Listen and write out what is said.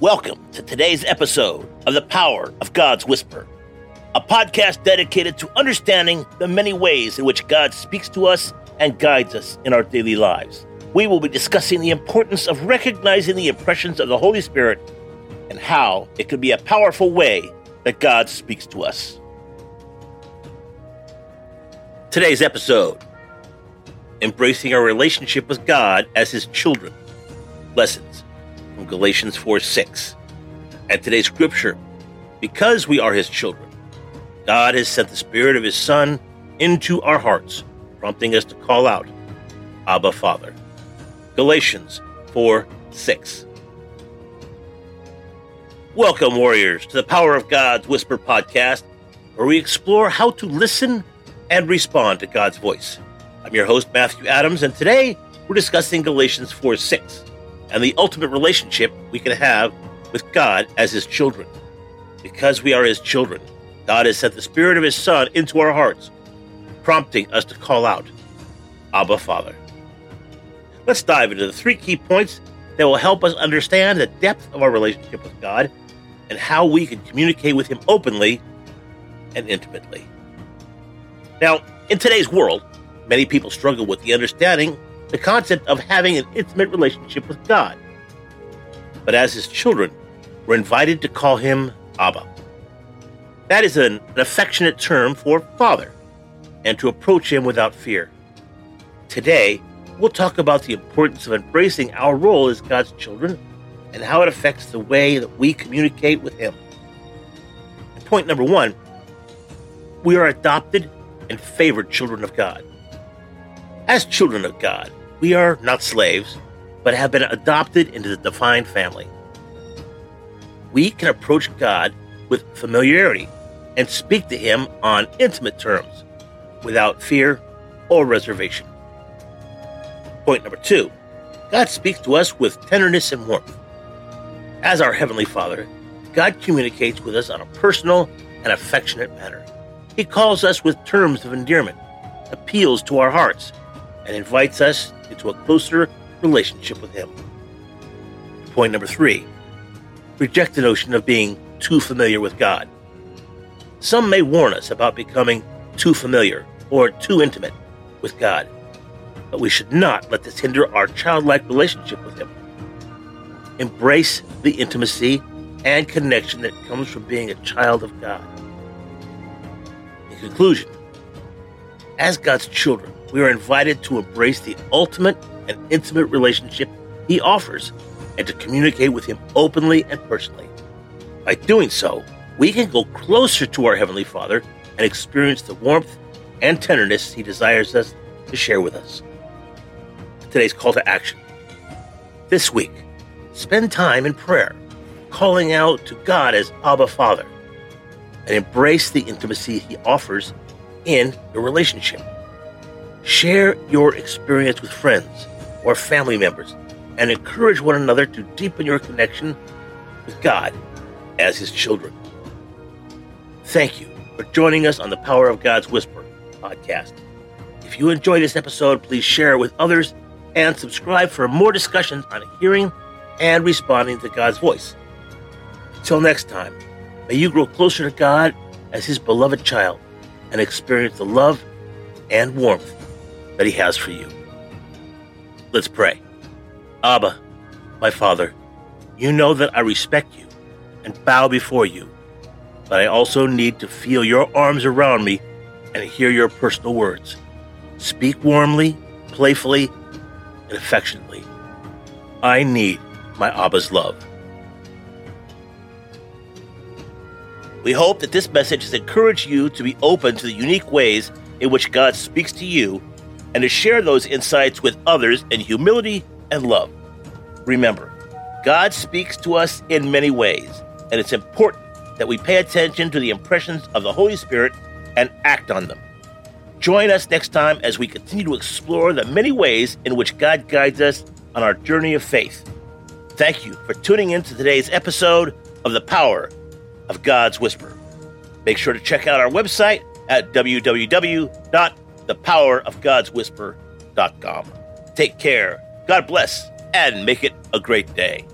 Welcome to today's episode of The Power of God's Whisper, a podcast dedicated to understanding the many ways in which God speaks to us and guides us in our daily lives. We will be discussing the importance of recognizing the impressions of the Holy Spirit and how it can be a powerful way that God speaks to us. Today's episode Embracing our relationship with God as His children. Lessons from Galatians 4 6. And today's scripture because we are His children, God has sent the Spirit of His Son into our hearts, prompting us to call out, Abba, Father. Galatians 4 6. Welcome, warriors, to the Power of God's Whisper podcast, where we explore how to listen and respond to God's voice. I'm your host, Matthew Adams, and today we're discussing Galatians 4 6 and the ultimate relationship we can have with God as His children. Because we are His children, God has sent the Spirit of His Son into our hearts, prompting us to call out, Abba, Father. Let's dive into the three key points that will help us understand the depth of our relationship with God and how we can communicate with Him openly and intimately. Now, in today's world, many people struggle with the understanding the concept of having an intimate relationship with God. But as his children, we're invited to call him Abba. That is an, an affectionate term for father, and to approach him without fear. Today, we'll talk about the importance of embracing our role as God's children and how it affects the way that we communicate with him. point number one we are adopted and favored children of God. As children of God, we are not slaves, but have been adopted into the divine family. We can approach God with familiarity and speak to Him on intimate terms without fear or reservation. Point number two God speaks to us with tenderness and warmth. As our Heavenly Father, God communicates with us on a personal and affectionate manner. He calls us with terms of endearment, appeals to our hearts, and invites us into a closer relationship with Him. Point number three reject the notion of being too familiar with God. Some may warn us about becoming too familiar or too intimate with God, but we should not let this hinder our childlike relationship with Him. Embrace the intimacy and connection that comes from being a child of God. In conclusion, as God's children, we are invited to embrace the ultimate and intimate relationship He offers and to communicate with Him openly and personally. By doing so, we can go closer to our Heavenly Father and experience the warmth and tenderness He desires us to share with us. Today's call to action. This week, spend time in prayer, calling out to God as Abba Father, and embrace the intimacy He offers in your relationship. Share your experience with friends or family members and encourage one another to deepen your connection with God as His children. Thank you for joining us on the Power of God's Whisper podcast. If you enjoyed this episode, please share it with others and subscribe for more discussions on hearing and responding to God's voice. Until next time, may you grow closer to God as His beloved child and experience the love and warmth that He has for you. Let's pray. Abba, my Father, you know that I respect you and bow before you, but I also need to feel your arms around me and hear your personal words. Speak warmly, playfully, and affectionately. I need my Abba's love. We hope that this message has encouraged you to be open to the unique ways in which God speaks to you and to share those insights with others in humility and love. Remember, God speaks to us in many ways, and it's important that we pay attention to the impressions of the Holy Spirit and act on them. Join us next time as we continue to explore the many ways in which God guides us on our journey of faith. Thank you for tuning in to today's episode of The Power of God's Whisper. Make sure to check out our website at www thepowerofgodswhisper.com. Take care, God bless, and make it a great day.